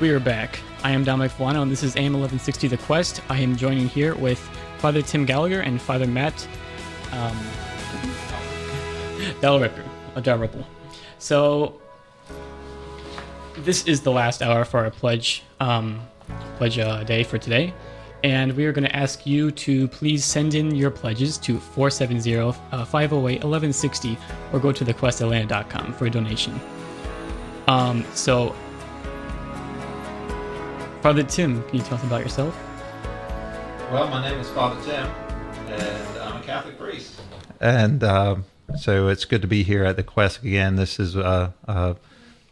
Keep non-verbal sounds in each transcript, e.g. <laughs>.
We are back. I am Dominic Fulano, and this is AM 1160 The Quest. I am joining here with Father Tim Gallagher and Father Matt um. Uh, Dalrymple. So, this is the last hour for our pledge um, pledge uh, day for today. And we are going to ask you to please send in your pledges to 470 uh, 508 1160 or go to thequestatlanta.com for a donation. Um, so, Father Tim, can you tell us about yourself? Well, my name is Father Tim, and I'm a Catholic priest. And uh, so it's good to be here at the Quest again. This is uh, uh,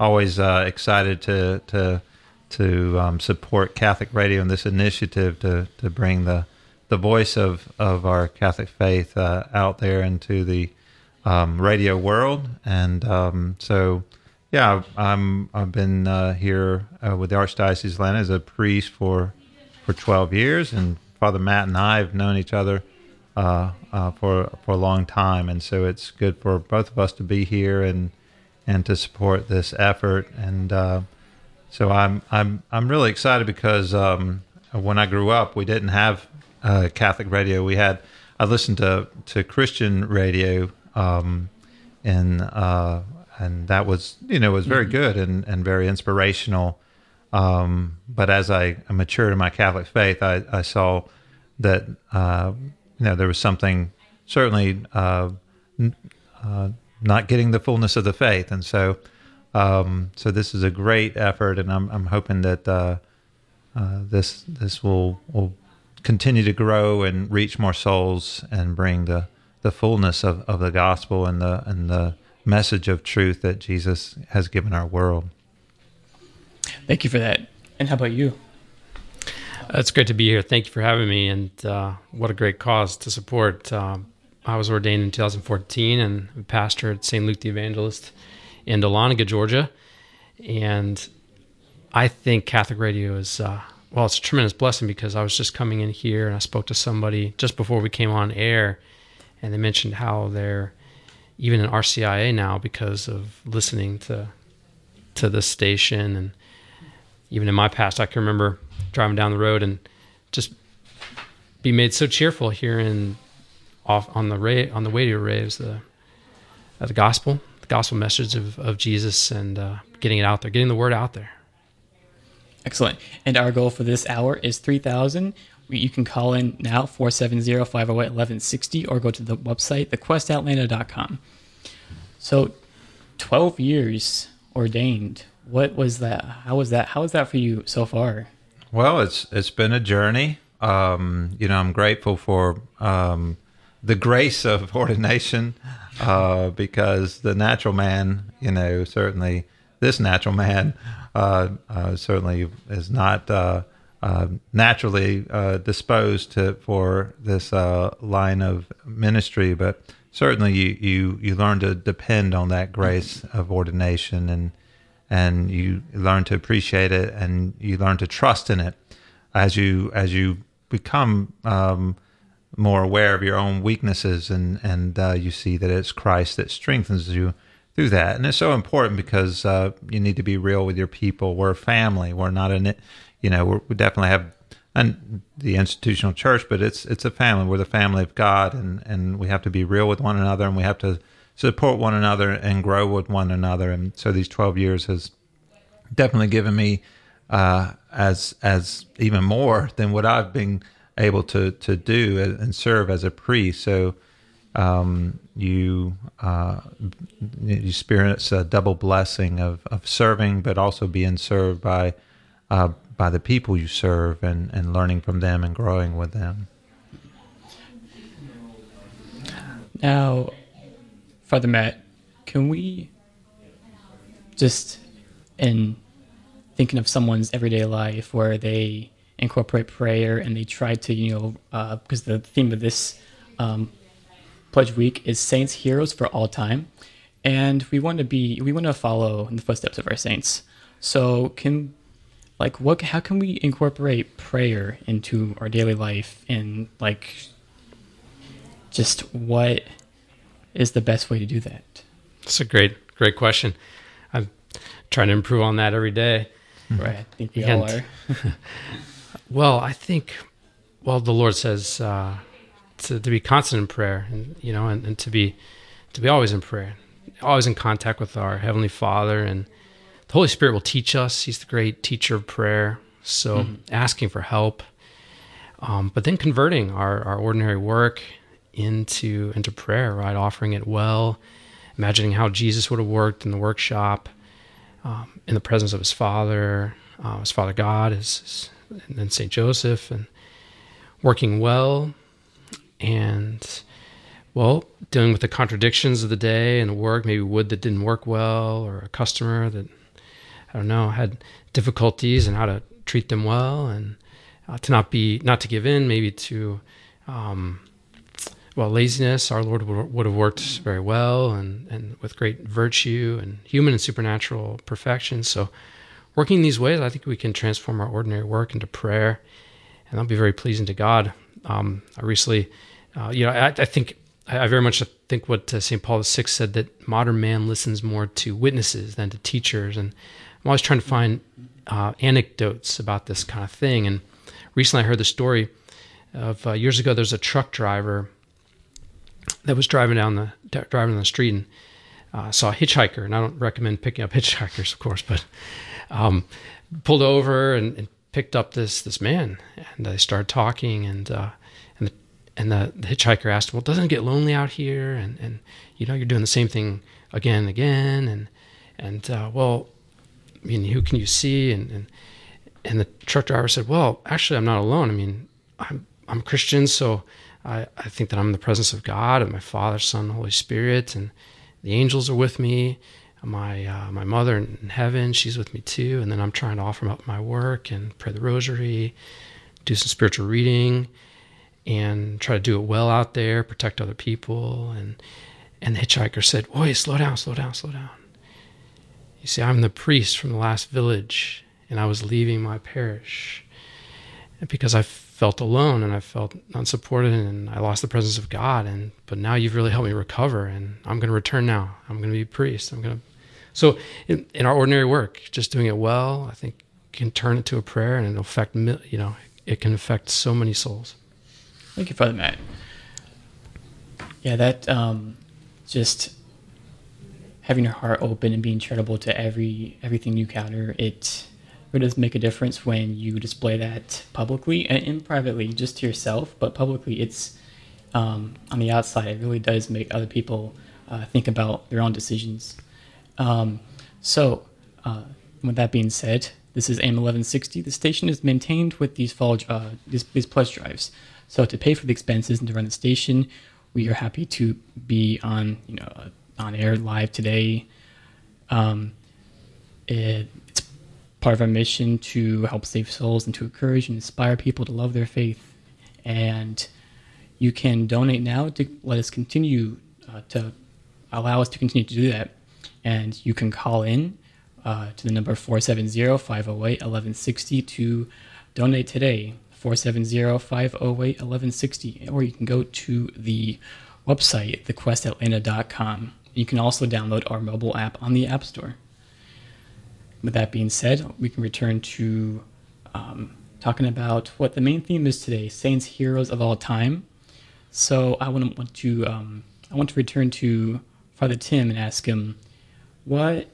always uh, excited to to to um, support Catholic Radio and this initiative to to bring the the voice of of our Catholic faith uh, out there into the um, radio world. And um, so, yeah, I'm I've been uh, here uh, with the Archdiocese of Atlanta as a priest for for 12 years, and Father Matt and I have known each other. Uh, uh, for for a long time, and so it's good for both of us to be here and and to support this effort. And uh, so I'm I'm I'm really excited because um, when I grew up, we didn't have uh, Catholic radio. We had I listened to to Christian radio, um, uh, and that was you know was very Mm-hmm. good and and very inspirational. Um, but as I matured in my Catholic faith, I, I saw that uh, you know there was something certainly uh, n- uh, not getting the fullness of the faith, and so um, so this is a great effort, and I'm I'm hoping that uh, uh, this this will will continue to grow and reach more souls and bring the the fullness of, of the gospel and the and the message of truth that Jesus has given our world. Thank you for that. And how about you? Uh, It's great to be here. Thank you for having me, and uh, what a great cause to support. Um, I was ordained in 2014 and a pastor at St. Luke the Evangelist in Dahlonega, Georgia. And I think Catholic radio is, uh, well, it's a tremendous blessing because I was just coming in here and I spoke to somebody just before we came on air, and they mentioned how they're even in RCIA now because of listening to to this station and even in my past, I can remember driving down the road and just be made so cheerful hearing off on the ra- on the radio waves the uh, the gospel, the gospel message of, of Jesus, and uh, getting it out there, getting the word out there. Excellent. And our goal for this hour is 3,000. You can call in now, 470-508-1160, or go to the website, thequestatlanta.com. So, 12 years ordained. What was that? How was that? How was that for you so far? Well, it's it's been a journey. Um, you know, I'm grateful for um, the grace of <laughs> ordination uh, because the natural man, you know, certainly this natural man uh, uh, certainly is not uh, naturally uh, disposed to for this uh, line of ministry, but certainly you, you you learn to depend on that grace of ordination and and you learn to appreciate it and you learn to trust in it. As you as you become um, more aware of your own weaknesses and and uh, you see that it's Christ that strengthens you through that. And it's so important because uh, you need to be real with your people. We're family. We're not an you know we definitely have and the institutional church but it's it's a family we're the family of God and and we have to be real with one another and we have to support one another and grow with one another and so these 12 years has definitely given me uh, as as even more than what I've been able to to do and serve as a priest. So um, you uh, you experience a double blessing of, of serving, but also being served by uh, by the people you serve and, and learning from them and growing with them. Now, Father Matt, can we just in thinking of someone's everyday life where they incorporate prayer and they try to, you know, because the theme of this um, pledge week is saints, heroes for all time, and we want to be, we want to follow in the footsteps of our saints. So, can like what? How can we incorporate prayer into our daily life and like just what is the best way to do that? It's a great, great question. I'm trying to improve on that every day. Right. I think we And- all are. <laughs> Well, I think, well, the Lord says uh, to, to be constant in prayer, and you know, and, and to be to be always in prayer, always in contact with our Heavenly Father, and the Holy Spirit will teach us. He's the great teacher of prayer. So asking for help, um, but then converting our, our ordinary work into into prayer, right? Offering it well, imagining how Jesus would have worked in the workshop, um, in the presence of his Father, uh, his Father God, his, his and then Saint Joseph, and working well, and well, dealing with the contradictions of the day and the work, maybe wood that didn't work well, or a customer that I don't know had difficulties and how to treat them well, and uh, to not be not to give in, maybe to um, well laziness. Our Lord would, would have worked very well and and with great virtue and human and supernatural perfection. So, working these ways, I think we can transform our ordinary work into prayer, and that'll be very pleasing to God. Um, I recently, uh, you know, I, I think I I very much think what uh, St. Paul VI said that modern man listens more to witnesses than to teachers, and I'm always trying to find uh, anecdotes about this kind of thing. And recently, I heard the story of uh, years ago. There's a truck driver that was driving down the driving down the street and uh, saw a hitchhiker, and I don't recommend picking up <laughs> hitchhikers, of course, but um, pulled over and, and picked up this this man, and they started talking, and uh, and the, and the, the hitchhiker asked, "Well, doesn't it get lonely out here?" And and you know, you're doing the same thing again and again, and and uh, well, I mean, who can you see? And and and the truck driver said, "Well, actually, I'm not alone. I mean, I'm I'm Christian, so I, I think that I'm in the presence of God and my Father, Son, Holy Spirit, and the angels are with me. My uh, my mother in heaven, she's with me too. And then I'm trying to offer up my work and pray the Rosary, do some spiritual reading, and try to do it well out there, protect other people. And and the hitchhiker said, "Boy, slow down, slow down, slow down." You see, I'm the priest from the last village, and I was leaving my parish because I felt alone and I felt unsupported and I lost the presence of God. And but now you've really helped me recover, and I'm going to return now. I'm going to be a priest. I'm going to. So in, in our ordinary work, just doing it well, I think can turn it to a prayer and it'll affect you know it can affect so many souls. Thank you, Father Matt. Yeah, that um, just having your heart open and being charitable to every everything you encounter, it really does make a difference when you display that publicly and, privately, just to yourself. But publicly, it's um, on the outside. It really does make other people uh, think about their own decisions. Um, so, uh, with that being said, this is AM 1160. The station is maintained with these fall, uh, these, these drives. So to pay for the expenses and to run the station, we are happy to be on, you know, on air live today. Um, it, it's part of our mission to help save souls and to encourage and inspire people to love their faith. And you can donate now to let us continue uh, to allow us to continue to do that. And you can call in uh, to the number 470 508 1160 to donate today. 470 508 1160. Or you can go to the website, thequestatlanta.com. You can also download our mobile app on the App Store. With that being said, we can return to um, talking about what the main theme is today saints, heroes of all time. So I want to, um, I want to return to Father Tim and ask him what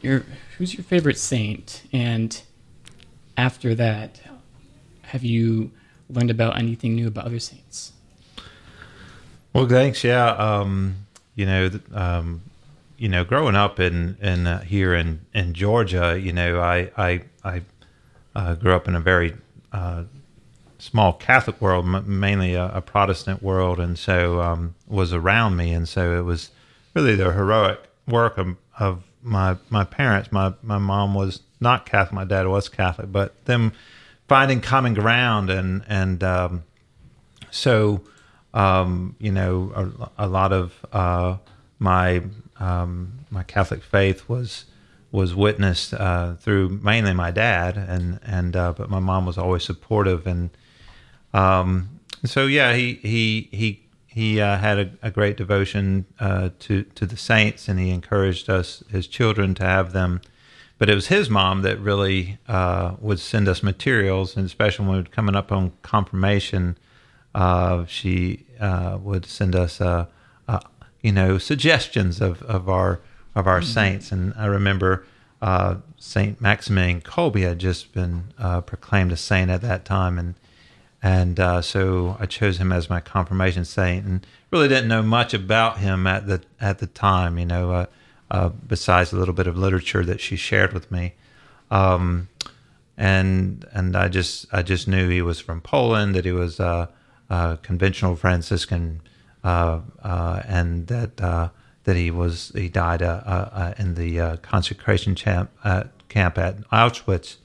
your who's your favorite saint, and after that, have you learned about anything new about other saints? Well, thanks. Yeah, um, you know, um, you know, growing up in in uh, here in in Georgia, you know, I I I uh, grew up in a very uh, small Catholic world, m- mainly a, a Protestant world, and so um, was around me, and so it was really the heroic work of, of my my parents. My my mom was not Catholic, my dad was Catholic, but them finding common ground and and um, so um, you know a, a lot of uh, my um, my Catholic faith was was witnessed uh, through mainly my dad and and uh, but my mom was always supportive and um, so yeah he he he he uh, had a, a great devotion uh, to to the saints and he encouraged us his children to have them. But it was his mom that really uh, would send us materials, and especially when we were coming up on confirmation, uh, she uh, would send us, uh, uh, you know, suggestions of, of our of our mm-hmm. saints. And I remember uh, Saint Maximilian Kolbe had just been proclaimed a saint at that time, and and so I chose him as my confirmation saint, and really didn't know much about him at the at the time, you know uh, besides a little bit of literature that she shared with me. Um, and and I just I just knew he was from Poland, that he was a, a Conventual Franciscan, uh, uh, and that uh, that he was he died uh, uh, in the concentration camp, camp at Auschwitz.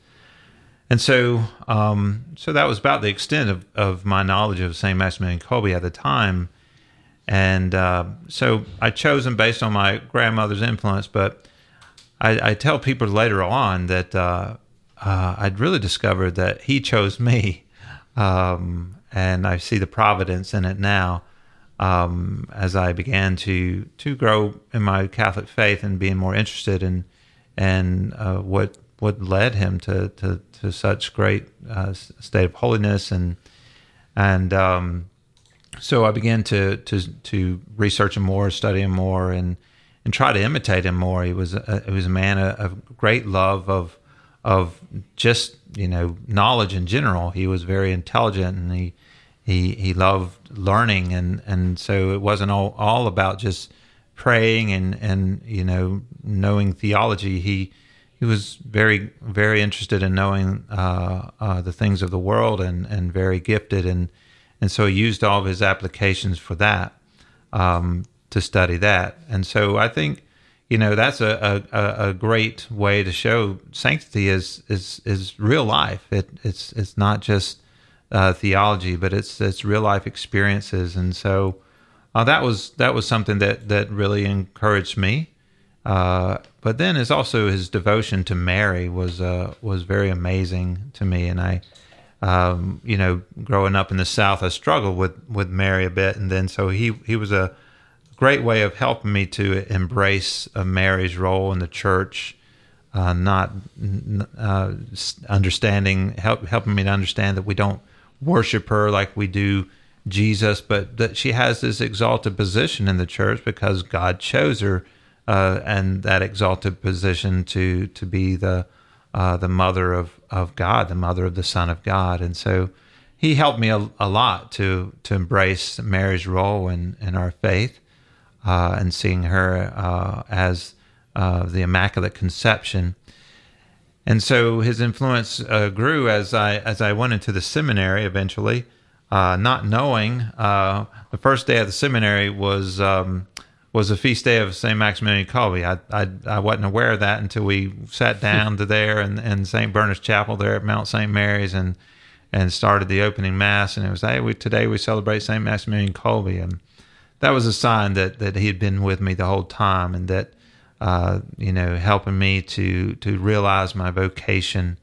And so, um, so that was about the extent of, of my knowledge of Saint Maximilian Kolbe at the time. And uh, so I chose him based on my grandmother's influence. But I, I tell people later on that uh, uh, I'd really discovered that he chose me. Um, and I see the providence in it now um, as I began to to grow in my Catholic faith and being more interested in and uh, what what led him to to, to such great uh, state of holiness and and um, so I began to to to research him more, study him more, and and try to imitate him more. He was a, he was a man of great love of of just you know knowledge in general. He was very intelligent, and he he he loved learning, and and so it wasn't all all about just praying and and you know knowing theology. He he was very very interested in knowing uh, uh, the things of the world, and and very gifted and and so he used all of his applications for that um, to study that. And so I think you know that's a, a, a great way to show sanctity is is is real life. It it's it's not just uh, theology, but it's it's real life experiences. And so uh, that was that was something that that really encouraged me. Uh, but then is also his devotion to Mary was uh, was very amazing to me, and I um, you know, growing up in the South, I struggled with with Mary a bit, and then so he he was a great way of helping me to embrace uh, Mary's role in the church, uh, not understanding help helping me to understand that we don't worship her like we do Jesus, but that she has this exalted position in the church because God chose her, uh, and that exalted position to to be the uh, the mother of of God, the mother of the Son of God, and so he helped me a, a lot to to embrace Mary's role in in our faith uh, and seeing her uh, as uh, the Immaculate Conception. And so his influence uh, grew as I as I went into the seminary eventually, uh, not knowing uh, the first day of the seminary was. Um, was a feast day of St. Maximilian Kolbe. I, I, I wasn't aware of that until we sat <laughs> down to there in, in St. Bernard's Chapel there at Mount St. Mary's and and started the opening mass. And it was, hey, we, today we celebrate St. Maximilian Kolbe. And that was a sign that, that he had been with me the whole time and that, uh, you know, helping me to, to realize my vocation.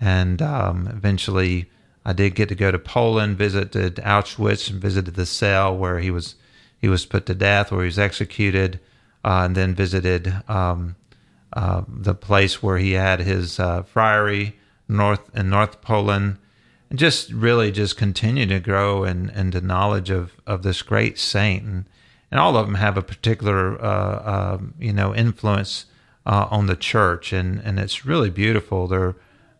And um, eventually I did get to go to Poland, visited Auschwitz, and visited the cell where he was he was put to death where he was executed, uh, and then visited um, uh, the place where he had his uh, friary north in North Poland, and just really just continue to grow and in, into knowledge of of this great saint, and, and all of them have a particular uh, um, you know influence uh, on the church, and and it's really beautiful. They're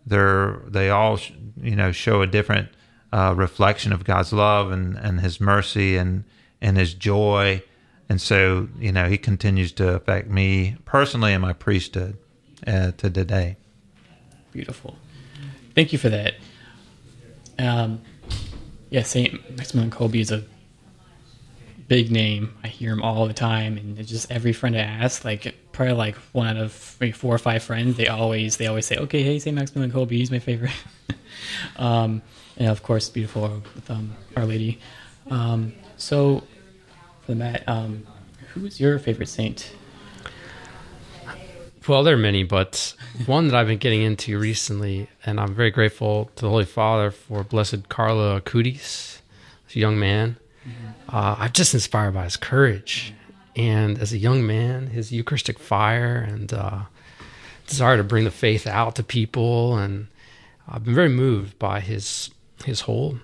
they're they all you know show a different uh, reflection of God's love and and His mercy and and his joy. And so, you know, he continues to affect me personally in my priesthood uh, to today. Beautiful. Thank you for that. Um, yeah, Saint Maximilian Kolbe is a big name. I hear him all the time, and just every friend I ask, like probably like one out of maybe four or five friends, they always they always say, "Okay, hey, Saint Maximilian Kolbe, he's my favorite." <laughs> um, and of course, beautiful with um, Our Lady. Um, so, for Matt, um, who is your favorite saint? Well, there are many, but one that I've been getting into recently, and I'm very grateful to the Holy Father for Blessed Carlo Acutis, this young man. Mm-hmm. Uh, I'm just inspired by his courage, and as a young man, his Eucharistic fire, and uh, desire to bring the faith out to people, and I've been very moved by his his whole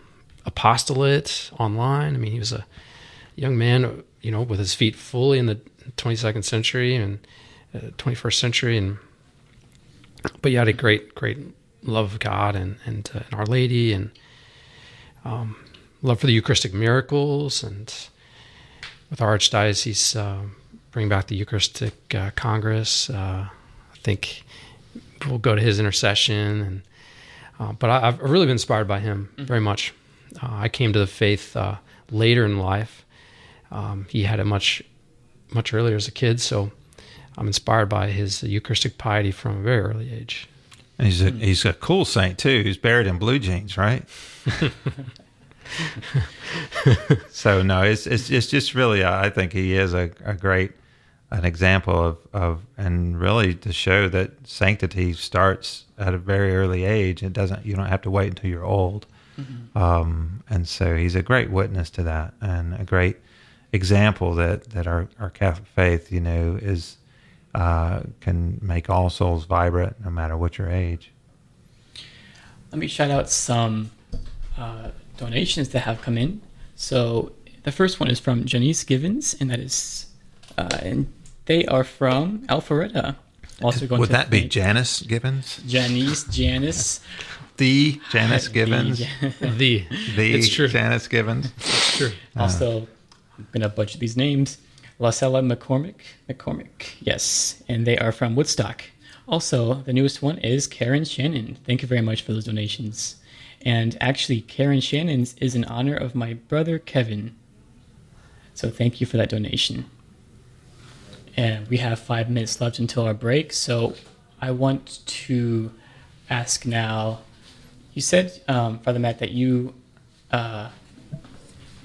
apostolate online. I mean, he was a young man, you know, with his feet fully in the 22nd century and uh, 21st century, and but he had a great, great love of God and and, uh, and Our Lady, and um, love for the Eucharistic miracles, and with our archdiocese uh, bring back the Eucharistic uh, Congress. Uh, I think we'll go to his intercession, and uh, but I, have really been inspired by him mm-hmm. very much. Uh, I came to the faith uh, later in life. Um, he had it much much earlier as a kid, so I'm inspired by his Eucharistic piety from a very early age. He's a he's a cool saint too. He's buried in blue jeans, right? <laughs> <laughs> so no, it's it's it's just really I think he is a, a great an example of, of and really to show that sanctity starts at a very early age. It doesn't you don't have to wait until you're old. Mm-hmm. Um, and so he's a great witness to that and a great example that, that our, our Catholic faith, you know, is uh, can make all souls vibrant no matter what your age. Let me shout out some uh, donations that have come in. So the first one is from Janice Givens, and that is, uh, and they are from Alpharetta. Also going Would to that be Janice Givens? Janice, Janice. the Janice Givens. <laughs> the. The it's true. Janice Givens. It's true. Also, I'm going to butcher these names. Lacella McCormick. McCormick, yes. And they are from Woodstock. Also, the newest one is Karen Shannon. Thank you very much for those donations. And actually, Karen Shannon's is in honor of my brother Kevin. So thank you for that donation. And we have five minutes left until our break. So I want to ask now. You said, um, Father Matt, that you uh,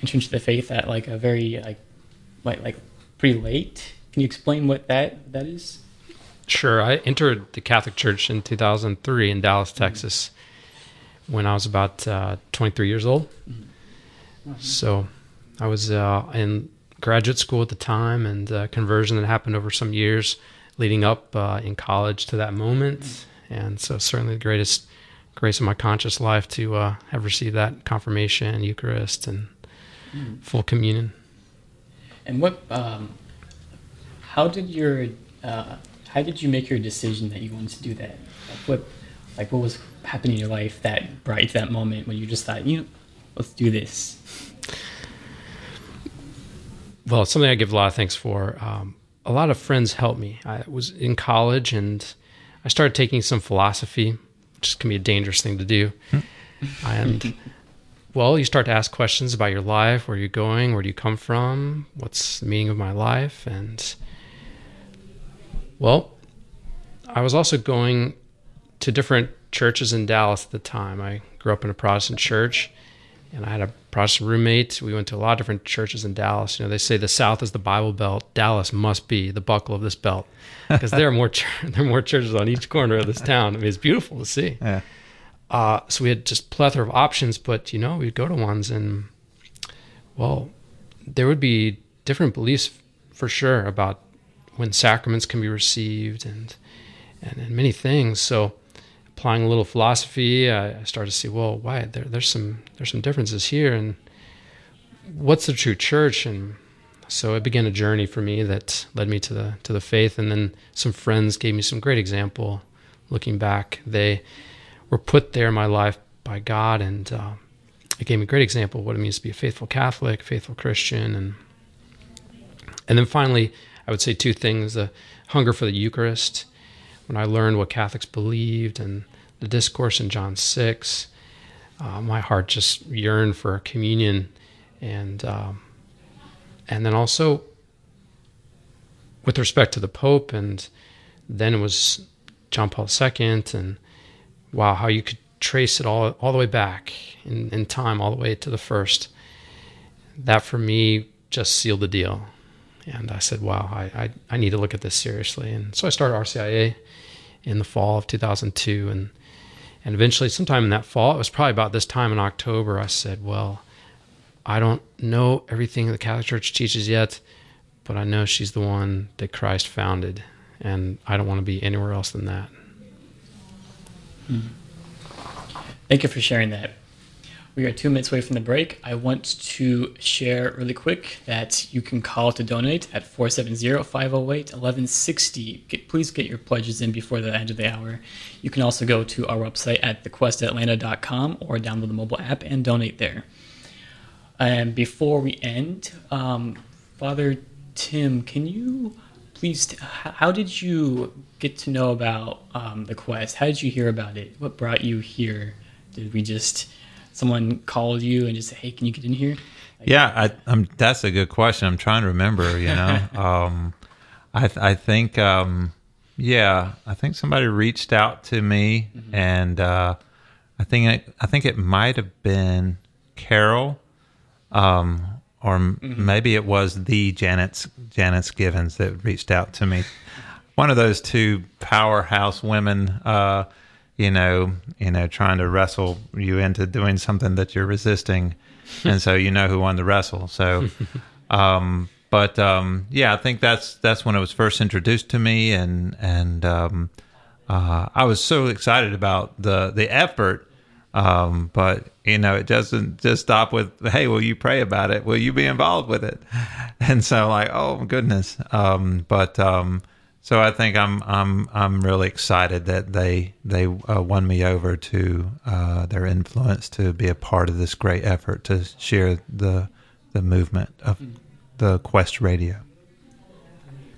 entered into the faith at like a very like, like, like pretty late. Can you explain what that that is? Sure. I entered the Catholic Church in 2003 in Dallas, Texas when I was about uh, 23 years old. Mm-hmm. So I was uh, in graduate school at the time, and uh, conversion that happened over some years leading up uh, in college to that moment. Mm-hmm. And so, certainly, the greatest grace of my conscious life to uh, have received that confirmation, Eucharist, and mm-hmm. full communion. And what? Um, how did your? Uh, how did you make your decision that you wanted to do that? Like what? Like what was happened in your life that brought you to that moment when you just thought, you know, let's do this? Well, it's something I give a lot of thanks for. Um, a lot of friends helped me. I was in college and I started taking some philosophy, which can be a dangerous thing to do. and well, you start to ask questions about your life, where you're going, where do you come from, what's the meaning of my life, and well, I was also going to different churches in Dallas at the time. I grew up in a Protestant church and I had a Protestant roommate. We went to a lot of different churches in Dallas. You know, they say the South is the Bible Belt. Dallas must be the buckle of this belt because there are more <laughs> there are more churches on each corner of this town. I mean, it's beautiful to see. Yeah. Uh, so we had just plethora of options, but you know, we'd go to ones and well, there would be different beliefs for sure about when sacraments can be received and and, and many things. So applying a little philosophy, I, started to see, well, why there, there's some there's some differences here, and what's the true church? And so it began a journey for me that led me to the to the faith, and then some friends gave me some great example. Looking back, they were put there in my life by God, and uh, it gave me a great example of what it means to be a faithful Catholic, faithful Christian, and and then finally, I would say two things: the hunger for the Eucharist when I learned what Catholics believed and the discourse in John 6, uh, my heart just yearned for communion. And, um, and then also with respect to the Pope, and then it was John Paul II, and wow, how you could trace it all, all the way back in, in time, all the way to the first. That for me just sealed the deal. And I said, wow, I, I, I need to look at this seriously. And so I started RCIA in the fall of 2002. And, and eventually, sometime in that fall, it was probably about this time in October, I said, Well, I don't know everything the Catholic Church teaches yet, but I know she's the one that Christ founded. and I don't want to be anywhere else than that. Hmm. Thank you for sharing that. We are two minutes away from the break. I want to share really quick that you can call to donate at 470-508-1160. Please get your pledges in before the end of the hour. You can also go to our website at thequestatlanta.com or download the mobile app and donate there. And before we end, um, Father Tim, can you please, t- how did you get to know about um, the quest? How did you hear about it? What brought you here? Did we just someone called you and just say, "Hey, can you get in here"? Yeah, I, I'm, that's a good question. I'm trying to remember. You know, <laughs> um, I I think um, yeah, I think somebody reached out to me, and uh, I think it, I think it might have been Carol, um, or m maybe it was the Janice Janice Givens that reached out to me. One of those two powerhouse women. Uh, you know, you know, trying to wrestle you into doing something that you're resisting, and so you know who won the wrestle. So, <laughs> um, but um, yeah, I think that's that's when it was first introduced to me, and and um, uh, I was so excited about the the effort. Um, but you know, it doesn't just stop with, "Hey, will you pray about it? Will you be involved with it?" <laughs> And so, like, oh my goodness. Um, but um, so I think I'm I'm I'm really excited that they they uh, won me over to uh, their influence to be a part of this great effort to share the the movement of the Quest Radio.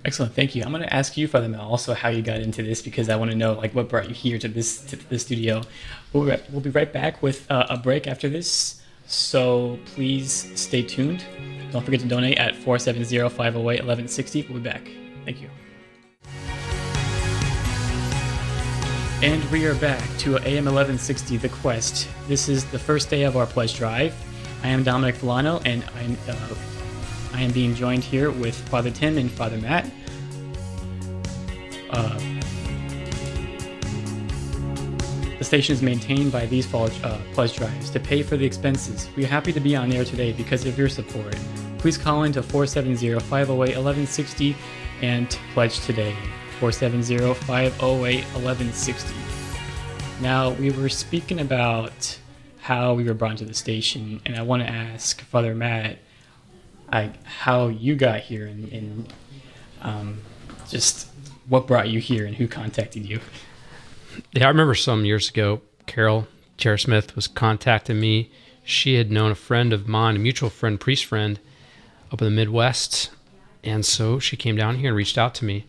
Excellent, thank you. I'm going to ask you, Father Mel, also how you got into this because I want to know like what brought you here to this to the studio. We'll we'll be right back with uh, a break after this, so please stay tuned. Don't forget to donate at 470-508-1160. We'll be back. Thank you. And we are back to AM 1160 The Quest. This is the first day of our pledge drive. I am Dominic Villano, and I'm, uh, I am being joined here with Father Tim and Father Matt. Uh, the station is maintained by these pledge, uh, pledge drives to pay for the expenses. We are happy to be on air today because of your support. Please call in to 470 508 1160 and pledge today. 470 508 1160. Now, we were speaking about how we were brought to the station, and I want to ask Father Matt I, how you got here and, and um, just what brought you here and who contacted you. Yeah, I remember some years ago, Carol Chair Smith was contacting me. She had known a friend of mine, a mutual friend, priest friend, up in the Midwest. And so she came down here and reached out to me.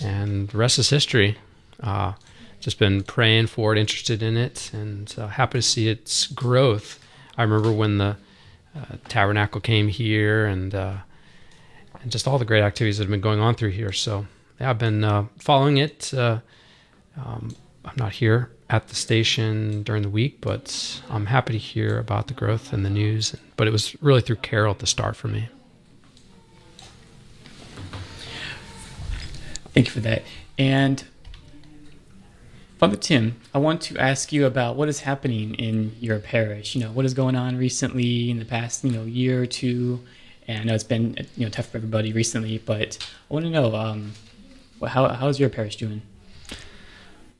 And the rest is history. Uh, just been praying for it, interested in it, and uh, happy to see its growth. I remember when the uh, tabernacle came here and uh, and just all the great activities that have been going on through here. So yeah, I've been uh, following it. Uh, um, I'm not here at the station during the week, but I'm happy to hear about the growth and the news. But it was really through Carol at the start for me. Thank you for that. And Father Tim, I want to ask you about what is happening in your parish. You know, what is going on recently in the past, you know, year or two. And I know it's been you know tough for everybody recently, but I want to know um, how how's your parish doing?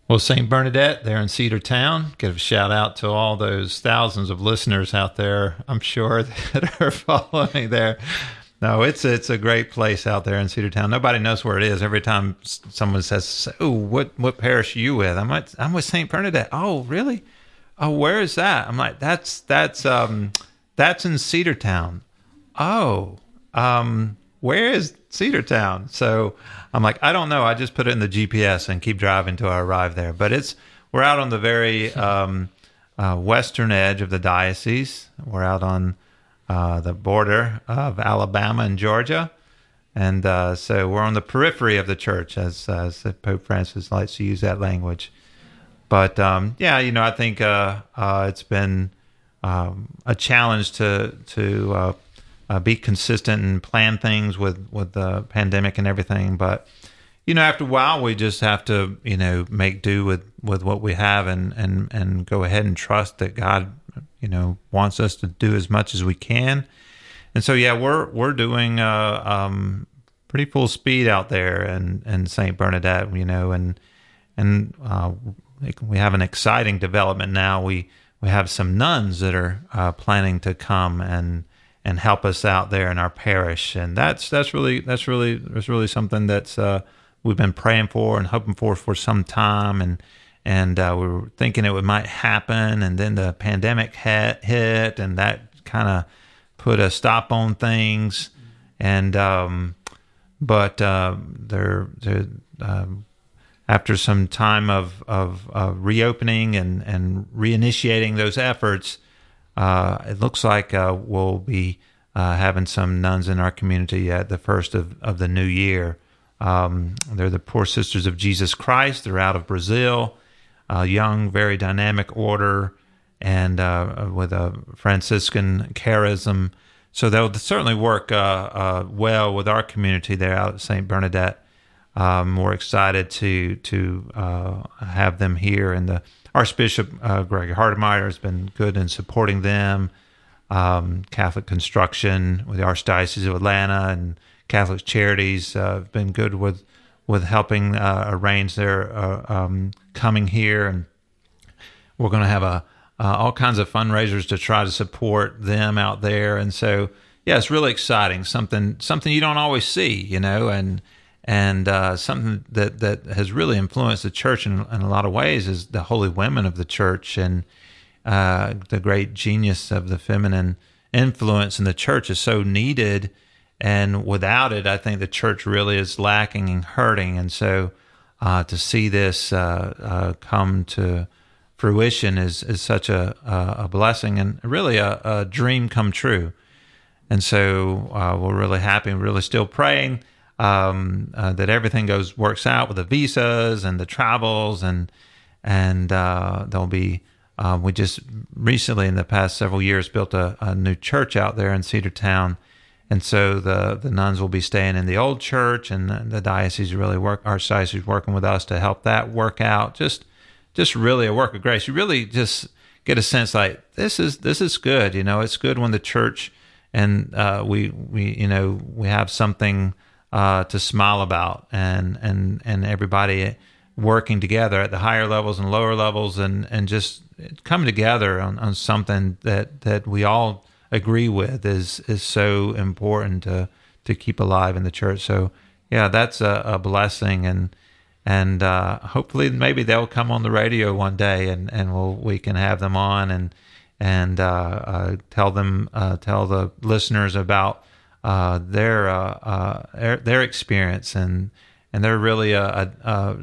Well, St. Bernadette, there in Cedartown, give a shout out to all those thousands of listeners out there, I'm sure, <laughs> that are following there. No, it's it's a great place out there in Cedartown. Nobody knows where it is. Every time someone says, "Oh, what what parish are you with?" I'm like, "I'm with St. Bernadette." Oh, really? Oh, where is that? I'm like, "That's that's um that's in Cedartown." Oh, um, where is Cedartown? So I'm like, I don't know. I just put it in the GPS and keep driving till I arrive there. But it's we're out on the very um, uh, western edge of the diocese. We're out on uh, the border of Alabama and Georgia. And uh, so we're on the periphery of the church, as, as Pope Francis likes to use that language. But um, yeah, you know, I think uh, uh it's been um, a challenge to to uh, be consistent and plan things with with the pandemic and everything. But you know, after a while, we just have to you know make do with with what we have and and and go ahead and trust that God you know wants us to do as much as we can and so yeah we're we're doing uh, um, pretty full speed out there in, in St. Bernadette, you know, and and uh, we have an exciting development now. We we have some nuns that are uh, planning to come and and help us out there in our parish, and that's that's really that's really that's really something that's uh, we've been praying for and hoping for for some time, and and uh, we were thinking it might happen, and then the pandemic hit, hit and that kind of put a stop on things, and um, but uh, they're, they're um, after some time of of uh, reopening and and reinitiating those efforts, uh, it looks like uh, we'll be uh, having some nuns in our community at the first of, of the new year. Um, they're the Poor Sisters of Jesus Christ. They're out of Brazil, a young, very dynamic order, and uh, with a Franciscan charism. So they'll certainly work uh, uh, well with our community there out at St. Bernadette. Um, we're excited to to have them here, and the Archbishop uh, Greg Hartmayer has been good in supporting them. Um, Catholic Construction with the Archdiocese of Atlanta and Catholic Charities uh, have been good with with helping uh, arrange their uh, um, coming here, and we're going to have a uh, all kinds of fundraisers to try to support them out there. And so, yeah, it's really exciting. Something something you don't always see, you know, and and uh, something that that has really influenced the church in, in, a lot of ways is the holy women of the church and uh, the great genius of the feminine influence in the church is so needed. And without it, I think the church really is lacking and hurting. And so, uh, to see this uh, uh, come to fruition is is such a a blessing and really a, a dream come true. And so, uh, we're really happy. We're really still praying um, uh, that everything goes works out with the visas and the travels and and uh, there'll be we just recently in the past several years built a, a, new church out there in Cedartown, and so the the nuns will be staying in the old church, and the diocese really work archdiocese working with us to help that work out. Just just really a work of grace. You really just get a sense like this is this is good. You know, it's good when the church and uh, we we you know we have something uh, to smile about, and and and everybody working together at the higher levels and lower levels, and and just coming together on, on something that that we all agree with is is so important to to keep alive in the church. So yeah, that's a, a blessing, and and uh, hopefully maybe they'll come on the radio one day, and and we'll, we can have them on and and uh, uh, tell them uh, tell the listeners about uh, their, uh, uh, their, their experience and and they're really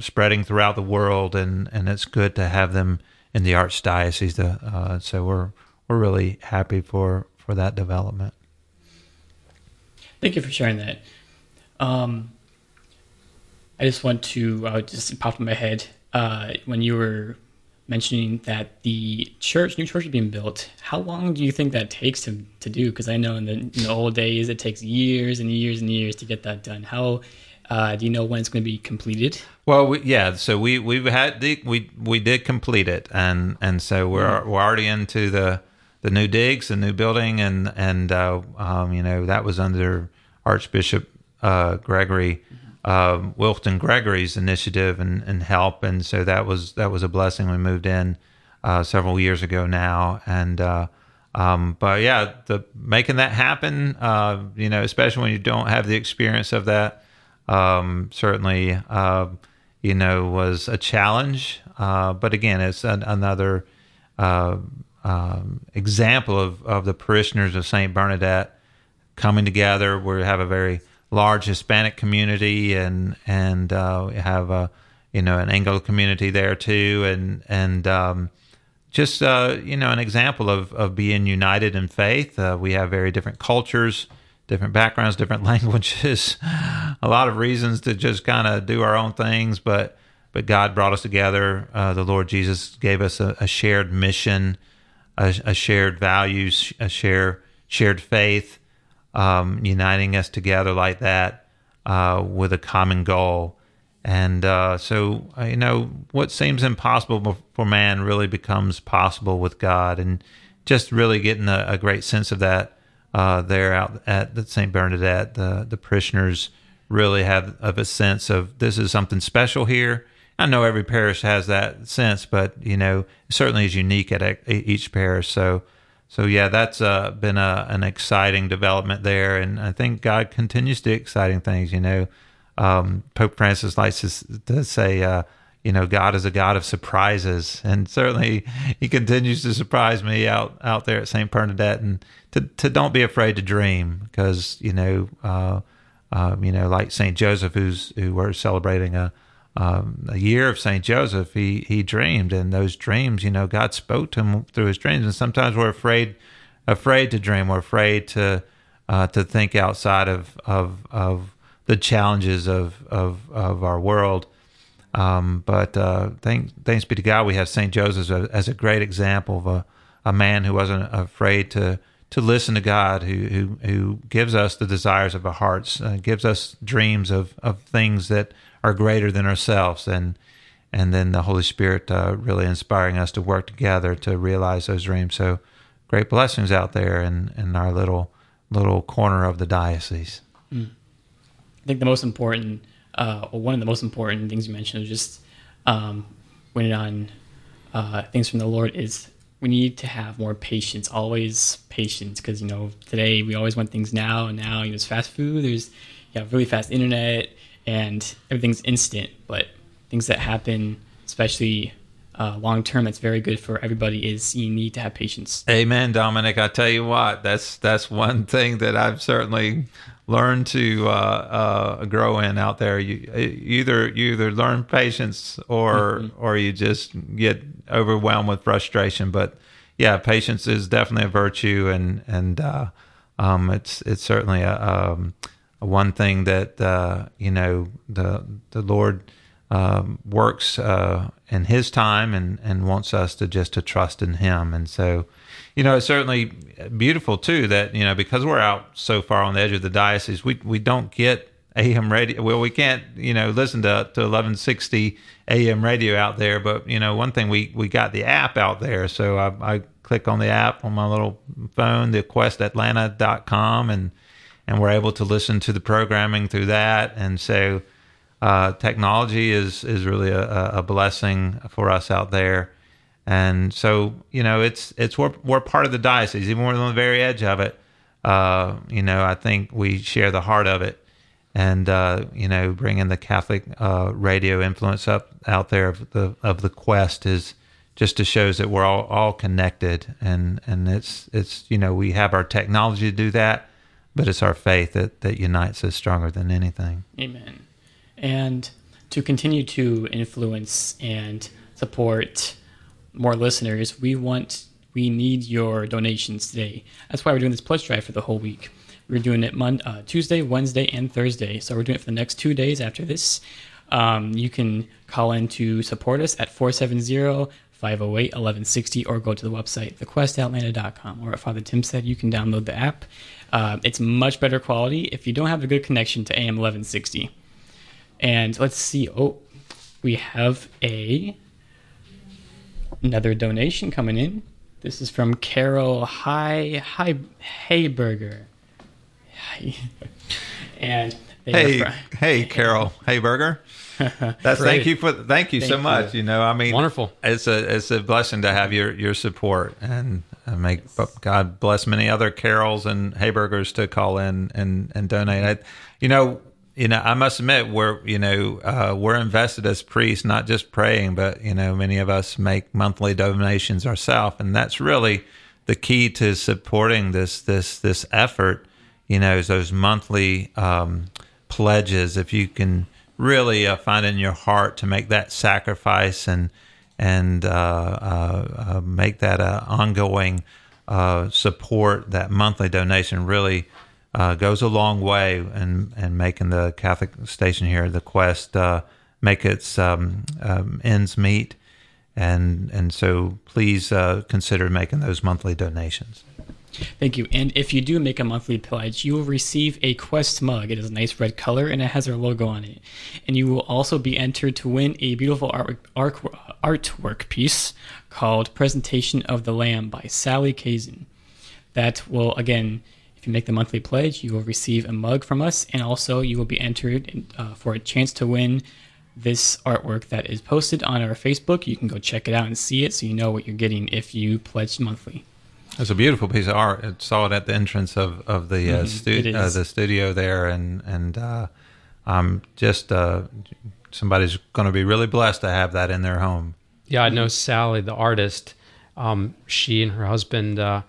spreading throughout the world and, and it's good to have them in the archdiocese. To, so we're we're really happy for for that development. Thank you for sharing that. Um, I just want to uh, just popped in my head uh, when you were mentioning that the church, new church is being built. How long do you think that takes to, to do? Because I know in the, in the, old days it takes years and years and years to get that done. How uh, do you know when it's going to be completed? Well, we, yeah. So we we've had the, we we did complete it, and and so we're mm-hmm. we're already into the the new digs, the new building, and and uh, um, you know that was under Archbishop uh, Gregory uh, Wilton Gregory's initiative and, and help, and so that was that was a blessing. We moved in uh, several years ago now, and uh, um, but yeah, the making that happen, uh, you know, especially when you don't have the experience of that, um, certainly, uh, you know, was a challenge. But again, it's an, another um, example of of the parishioners of Saint Bernadette coming together. We have a very large Hispanic community, and and uh, we have a you know an Anglo community there too, and and um, just uh, you know an example of of being united in faith. Uh, we have very different cultures, different backgrounds, different <laughs> languages, a lot of reasons to just kind of do our own things, but but God brought us together. Uh, the Lord Jesus gave us a, a shared mission, a, a, shared values, a share shared faith um, uniting us together like that uh, with a common goal. And uh, so, uh, you know, what seems impossible for man really becomes possible with God. And just really getting a, a great sense of that uh, there out at the St. Bernadette, the, the parishioners really have of a sense of this is something special here. I know every parish has that sense, but you know, certainly is unique at e- each parish. So, so yeah, that's uh, been a, an exciting development there, and I think God continues to do exciting things. You know, um, Pope Francis likes to, to say, uh, you know, God is a God of surprises, and certainly He continues to surprise me out out there at Saint Bernadette, and to to don't be afraid to dream, because you know, uh, um, you know, like Saint Joseph, who's who we're celebrating a um, a year of Saint Joseph, he he dreamed, and those dreams, you know, God spoke to him through his dreams, and sometimes we're afraid afraid to dream, we're afraid to uh, to think outside of of of the challenges of of of our world. Um, but uh, thanks, thanks be to God, we have Saint Joseph as a, as a great example of a, a man who wasn't afraid to to listen to God, who who who gives us the desires of our hearts, uh, gives us dreams of of things that are greater than ourselves, and and then the Holy Spirit uh, really inspiring us to work together to realize those dreams. So great blessings out there in in our little little corner of the diocese. Mm. I think the most important uh, one of the most important things you mentioned just um, winning on uh, things from the Lord is we need to have more patience, always patience, because you know today we always want things now, and now you know it's fast food. There's you have really fast internet, and everything's instant. But things that happen, especially uh, long term, that's very good for everybody. Is you need to have patience. Amen, Dominic. I tell you what, that's that's one thing that I've certainly learned to uh, uh, grow in out there. You, either you either learn patience or mm-hmm. or you just get overwhelmed with frustration. But yeah, patience is definitely a virtue, and and uh, um, it's it's certainly a, um, one thing that uh, you know the the Lord um, works uh, in His time and and wants us to just to trust in Him, and so you know, it's certainly beautiful too that you know because we're out so far on the edge of the diocese, we we don't get AM radio. Well, we can't you know listen to to 1160 AM radio out there, but you know one thing we we got the app out there, so I, I click on the app on my little phone, the questatlanta.com, and and we're able to listen to the programming through that, and so. Uh, technology is is really a, a blessing for us out there. And so, you know, it's it's we're, we're part of the diocese, even we're on the very edge of it. Uh, you know, I think we share the heart of it, and uh, you know, bringing the Catholic uh, radio influence up out there of the of the quest is just to shows that we're all, all connected, and and it's it's you know we have our technology to do that, but it's our faith that that unites us stronger than anything. Amen. And to continue to influence and support more listeners, we want we need your donations today. That's why we're doing this pledge drive for the whole week. We're doing it Monday, uh, Tuesday, Wednesday, and Thursday. So we're doing it for the next two days after this. Um, you can call in to support us at 470 508 1160 or go to the website, thequestatlanta.com. Or, at Father Tim said, you can download the app. Uh, it's much better quality if you don't have a good connection to AM 1160. And let's see. Oh, we have a another donation coming in. This is from Carol Hi Hi <laughs> Hayberger. and hey, hey, Carol Hayberger. <laughs> That's thank you for thank you thank so much. You. you. know, I mean, wonderful. It's a it's a blessing to have your your support and make God bless many other Carols and Haybergers to call in and and donate. I, you know, you know, I must admit, we're you know uh, we're invested as priests, not just praying, but you know, many of us make monthly donations ourselves, and that's really the key to supporting this this this effort. You know, is those monthly um, pledges. If you can really uh, find in your heart to make that sacrifice and and uh, uh, uh make that uh, ongoing support, that monthly donation really goes a long way in, in making the Catholic station here, the Quest, make its um, um, ends meet. And, and so please uh, consider making those monthly donations. Thank you. And if you do make a monthly pledge, you will receive a Quest mug. It is a nice red color and it has our logo on it. And you will also be entered to win a beautiful art, art, artwork piece called Presentation of the Lamb by Sally Kazin. That will, again, If you make the monthly pledge, you will receive a mug from us, and also you will be entered uh, for a chance to win this artwork that is posted on our Facebook. You can go check it out and see it so you know what you're getting if you pledge monthly. It's a beautiful piece of art. I saw it at the entrance of of the uh, Mhm, stu- uh, the studio there, and and uh, I'm just uh, somebody's going to be really blessed to have that in their home. Yeah, I know Sally, the artist. Um, she and her husband uh,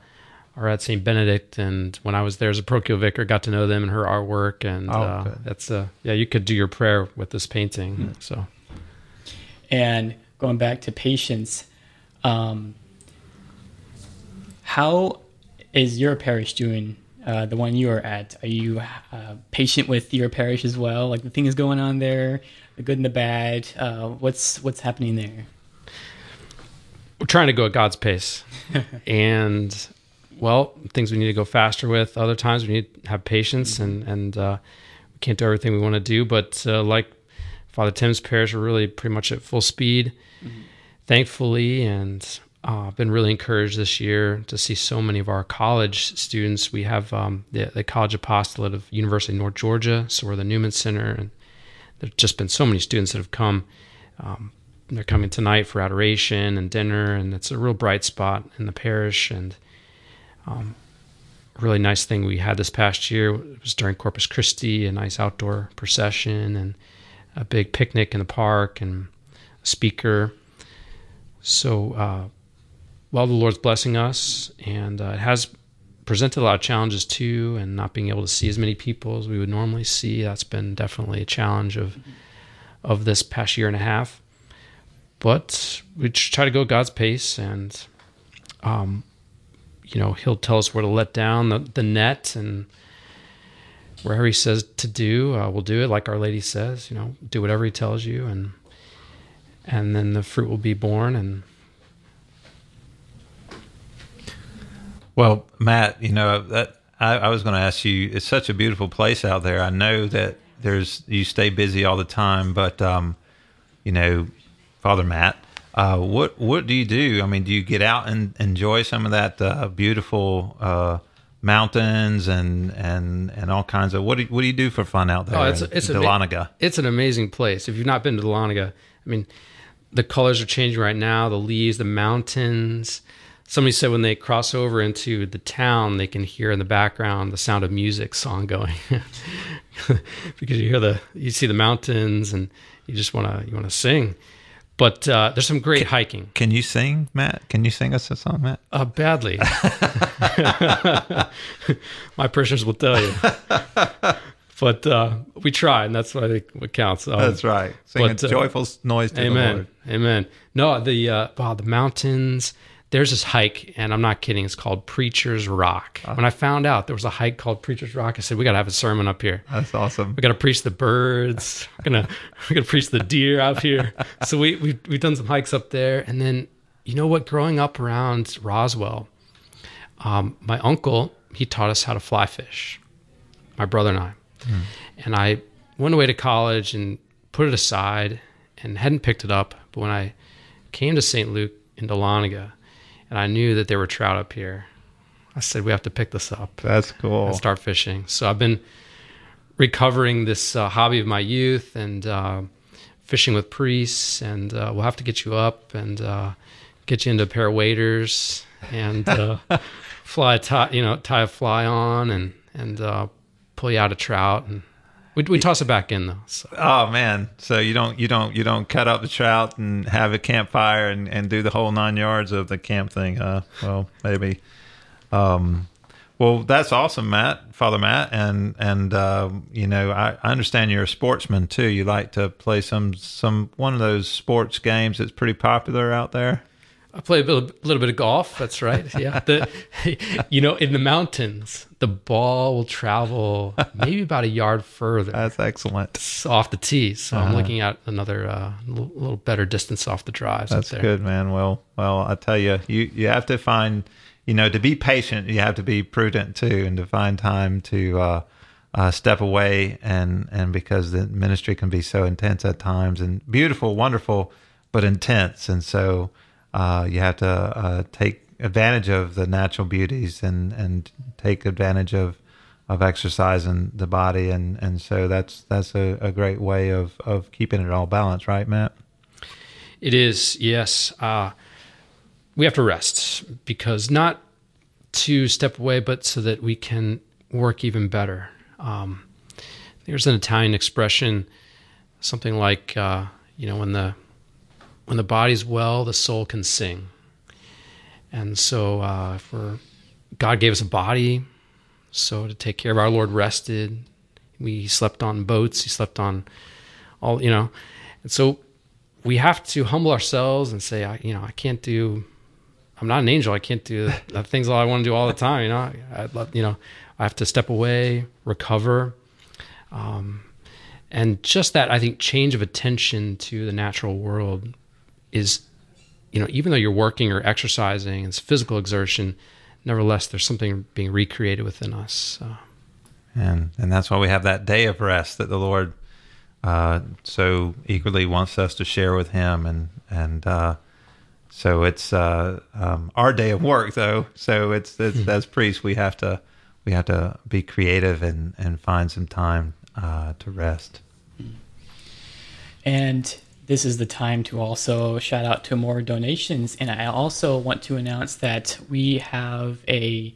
are at St. Benedict, and when I was there as a parochial vicar, got to know them and her artwork, and Oh, uh, that's uh, yeah, you could do your prayer with this painting. So And going back to patience, um, how is your parish doing? Uh, the one you are at, are you uh, patient with your parish as well? Like the things going on there, the good and the bad. Uh, what's what's happening there? we're trying to go at God's pace, <laughs> and well, things we need to go faster with. Other times we need to have patience, and and uh, we can't do everything we want to do. But uh, like Father Tim's parish, we're really pretty much at full speed, thankfully, and uh, I've been really encouraged this year to see so many of our college students. We have um, the, the College Apostolate of University of North Georgia, so we're the Newman Center, and there's just been so many students that have come. Um, they're coming tonight for adoration and dinner, and it's a real bright spot in the parish. And um, really nice thing we had this past year was during Corpus Christi, a nice outdoor procession and a big picnic in the park and a speaker. So, uh, well, the Lord's blessing us, and uh, it has presented a lot of challenges too, and not being able to see as many people as we would normally see. That's been definitely a challenge of of this past year and a half but we try to go God's pace, and um, you know He'll tell us where to let down the, the net, and wherever He says to do, uh, we'll do it. Like Our Lady says, you know, do whatever He tells you, and and then the fruit will be born. And Well, Matt, you know that I, I was going to ask you. It's such a beautiful place out there. I know that there's you stay busy all the time, but um, you know, Father Matt, uh, what what do you do? I mean, do you get out and enjoy some of that uh, beautiful uh, mountains and and and all kinds of what do you, what do you do for fun out there? Oh, it's it's Dahlonega? It's an amazing place. If you've not been to Dahlonega, I mean, the colors are changing right now. The leaves, the mountains. Somebody said when they cross over into the town, they can hear in the background the sound of music song going, <laughs> because you hear the you see the mountains and you just want to you want to sing. But uh, there's some great hiking. Can you sing, Matt? Can you sing us a song, Matt? Uh, badly. <laughs> My parishioners will tell you. But uh, we try, and that's what I think what counts. Um, That's right. Sing but, a uh, joyful noise to the Amen. Lord. Amen. No, the uh, wow, the mountains. There's this hike, and I'm not kidding. It's called Preacher's Rock. Uh-huh. When I found out there was a hike called Preacher's Rock, I said we got to have a sermon up here. That's awesome. We got to preach the birds. We're gonna <laughs> we're gonna preach the deer out here. <laughs> So we we we've done some hikes up there, and then you know what? Growing up around Roswell, um, my uncle he taught us how to fly fish. My brother and I, and I went away to college and put it aside and hadn't picked it up. But when I came to St. Luke in Dahlonega, and I knew that there were trout up here, I said we have to pick this up That's cool. and start fishing. So I've been recovering this uh, hobby of my youth and uh, fishing with priests, and uh, we'll have to get you up and uh, get you into a pair of waders and uh, <laughs> fly a tie, you know, tie a fly on and and uh, pull you out a trout and. We, we toss it back in though. So. Oh man! So you don't you don't you don't cut up the trout and have a campfire and, and do the whole nine yards of the camp thing? Well, maybe. Um, well, that's awesome, Matt, Father Matt, and and um, you know I, I understand you're a sportsman too. You like to play some some one of those sports games that's pretty popular out there. I play a little, little bit of golf. That's right. Yeah. <laughs> The, you know, in the mountains, the ball will travel maybe about a yard further That's excellent. off the tee. So I'm looking at another uh, little, better distance off the drives. That's there. good, man. Well, well, I tell you, you you have to find, you know, to be patient, you have to be prudent too, and to find time to uh, uh, step away, and and because the ministry can be so intense at times, and beautiful, wonderful, but intense, and so uh, you have to uh, take advantage of the natural beauties and and take advantage of of exercising the body, and and so that's that's a, a great way of of keeping it all balanced, right, Matt? It is, yes. Uh, we have to rest because not to step away, but so that we can work even better. Um, there's an Italian expression, something like, uh, you know, when the when the body's well, the soul can sing. And so, uh, for God gave us a body, so to take care of our Lord rested. We slept on boats. He slept on all, you know, and so we have to humble ourselves and say, I, you know, I can't do. I'm not an angel. I can't do <laughs> the things that I want to do all the time. You know, I, you know, I have to step away, recover, um, and just that I think change of attention to the natural world is, you know, even though you're working or exercising, it's physical exertion. Nevertheless, there's something being recreated within us. So. And and that's why we have that day of rest that the Lord uh, so eagerly wants us to share with Him, and and uh, so it's uh, um, our day of work, though. So it's, it's mm-hmm. as priests we have to we have to be creative and and find some time uh, to rest. And this is the time to also shout out to more donations. And I also want to announce that we have a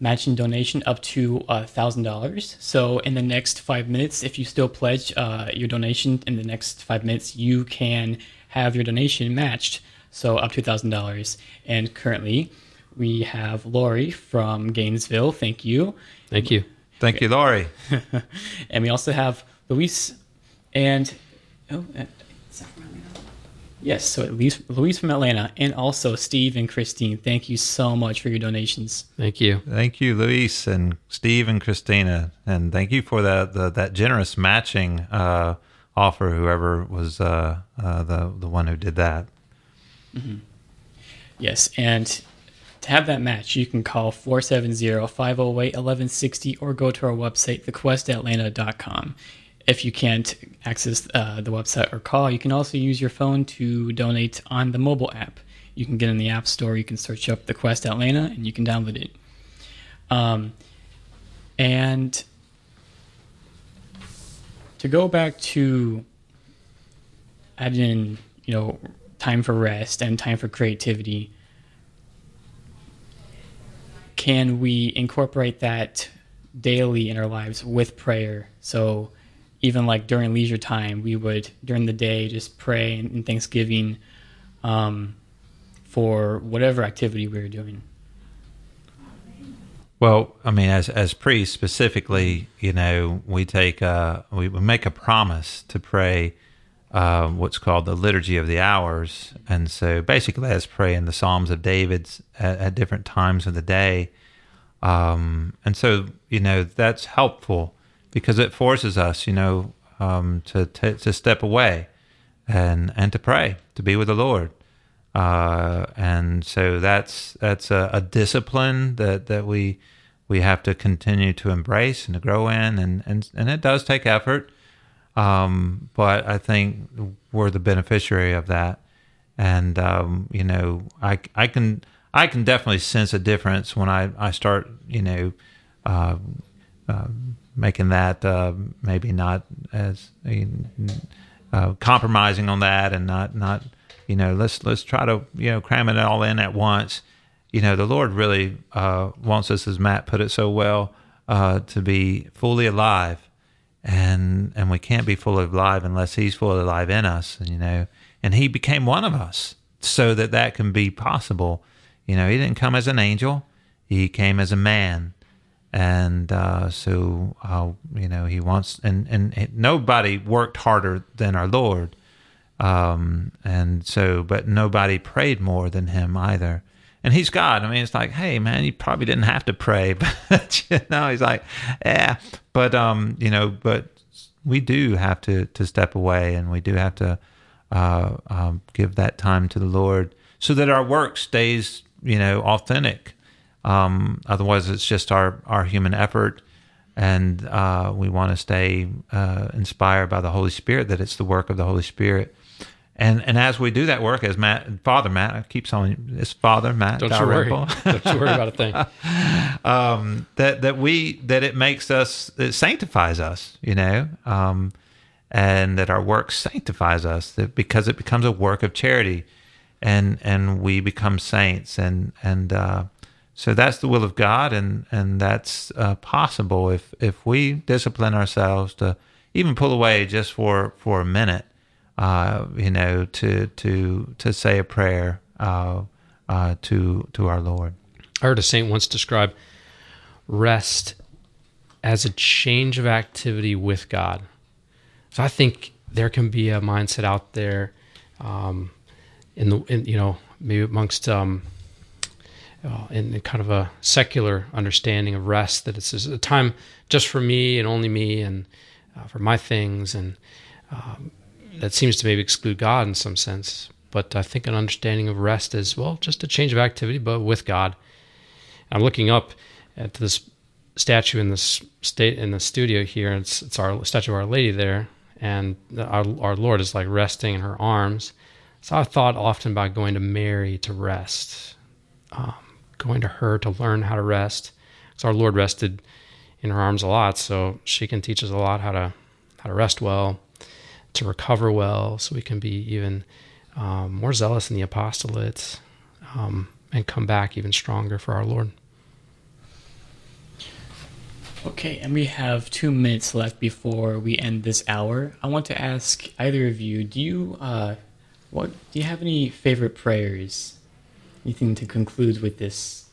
matching donation up to a thousand dollars. So in the next five minutes, if you still pledge uh, your donation in the next five minutes, you can have your donation matched. So up to thousand dollars. And currently, we have Lori from Gainesville. Thank you. Thank you. Thank you, Lori. <laughs> and we also have Luis and oh, Yes, so at least Luis from Atlanta and also Steve and Christine, thank you so much for your donations. Thank you. Thank you, Luis and Steve and Christina. And thank you for that the, that generous matching uh, offer, whoever was uh, uh, the, the one who did that. Mm-hmm. Yes, and to have that match, you can call 470 508 1160 or go to our website, thequestatlanta.com if you can't access uh, the website or call, you can also use your phone to donate on the mobile app. You can get in the App Store, you can search up the Quest Atlanta, and you can download it. Um, and to go back to adding, you know, time for rest and time for creativity, can we incorporate that daily in our lives with prayer? So even like during leisure time, we would during the day just pray and, Thanksgiving um, for whatever activity we were doing. Well, I mean, as as priests specifically, you know, we take a, we make a promise to pray uh, what's called the liturgy of the hours, and so basically, that's praying the Psalms of David's at, at different times of the day, um, and so you know that's helpful because it forces us, you know, um, to t- to step away and and to pray, to be with the Lord. Uh, and so that's that's a, a, discipline that, that we we have to continue to embrace and to grow in, and and, and it does take effort. Um, but I think we're the beneficiary of that, and um, you know, I I can I can definitely sense a difference when I I start you know. Uh, uh, making that uh, maybe not as uh, compromising on that and not not you know let's let's try to you know cram it all in at once. You know the lord really uh, wants us as matt put it so well uh, to be fully alive. And and we can't be fully alive unless he's fully alive in us and you know and he became one of us so that that can be possible. You know he didn't come as an angel. He came as a man and uh, so uh, you know he wants and and nobody worked harder than our Lord, um, and so but nobody prayed more than him either. And he's God. I mean, it's like, hey man, you probably didn't have to pray, <laughs> but you know, he's like, yeah, but um, you know, but we do have to to step away, and we do have to uh, um, give that time to the Lord, so that our work stays, you know, authentic um, otherwise, it's just our, our human effort. And uh, we want to stay uh, inspired by the Holy Spirit, that it's the work of the Holy Spirit. and and as we do that work, as Matt, Father Matt, I keep saying it's Father Matt. Don't you worry. <laughs> Don't you worry about a thing. <laughs> um, that that we that it makes us, it sanctifies us, you know, um, and that our work sanctifies us, that because it becomes a work of charity, and and we become saints, and and uh, so that's the will of God, and and that's uh, possible if if we discipline ourselves to even pull away just for for a minute uh, you know, to to to say a prayer uh, uh, to to our Lord. I heard a saint once describe rest as a change of activity with God. So I think there can be a mindset out there, um, in the in, you know maybe amongst um, uh, in kind of a secular understanding of rest that it's a time just for me and only me and uh, for my things and um, that seems to maybe exclude God in some sense. But I think an understanding of rest is well, just a change of activity, but with God. I'm looking up at this statue in this state in the studio here. It's it's our statue of Our Lady there, and our our Lord is like resting in her arms. So I thought often about going to Mary to rest, um, going to her to learn how to rest. Because our Lord rested in her arms a lot, so she can teach us a lot how to how to rest well to recover well, so we can be even um, more zealous in the apostolate um, and come back even stronger for our Lord. Okay, and we have two minutes left before we end this hour. I want to ask either of you: Do you, uh, what, do you have any favorite prayers? Anything to conclude with this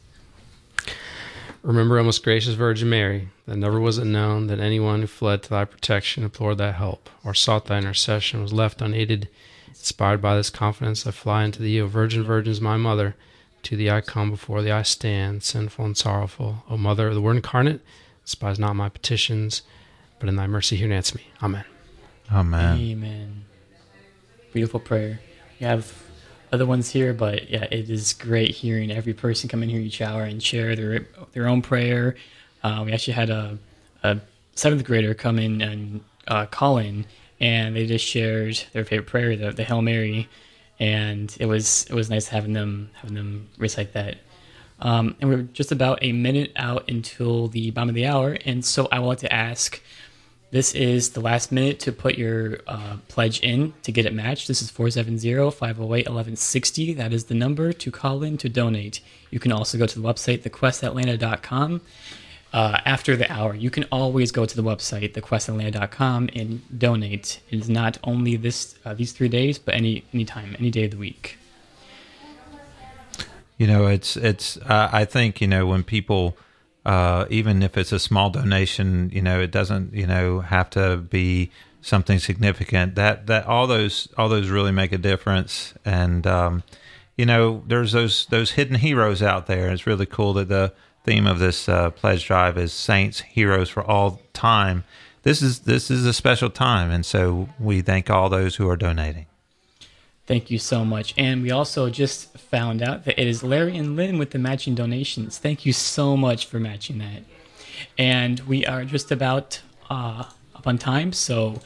Remember, O most gracious Virgin Mary, that never was it known that anyone who fled to thy protection, implored thy help, or sought thy intercession was left unaided. Inspired by this confidence, I fly unto thee, O Virgin Virgins, my mother. To thee I come, before thee I stand, sinful and sorrowful. O Mother of the Word incarnate, despise not my petitions, but in thy mercy hear and answer me. Amen. Amen. Amen. Beautiful prayer. You have other ones here, but yeah, it is great hearing every person come in here each hour and share their their own prayer. Uh, we actually had a, a seventh grader come in and uh, call in, and they just shared their favorite prayer, the, the Hail Mary, and it was it was nice having them having them recite that. Um, and we're just about a minute out until the bottom of the hour, and so I want to ask this is the last minute to put your uh, pledge in to get it matched. This is 470 508 1160. That is the number to call in to donate. You can also go to the website, thequestatlanta.com. Uh, after the hour, you can always go to the website, thequestatlanta.com, and donate. It is not only this uh, these three days, but any any time, any day of the week. You know, it's it's. Uh, I think you know when people uh, even if it's a small donation, you know, it doesn't, you know, have to be something significant. That that all those all those really make a difference. And um, you know, there's those those hidden heroes out there. It's really cool that the theme of this uh, pledge drive is saints, heroes for all time. This is this is a special time, and so we thank all those who are donating. Thank you so much. And we also just found out that it is Larry and Lynn with the matching donations. Thank you so much for matching that. And we are just about uh, up on time, so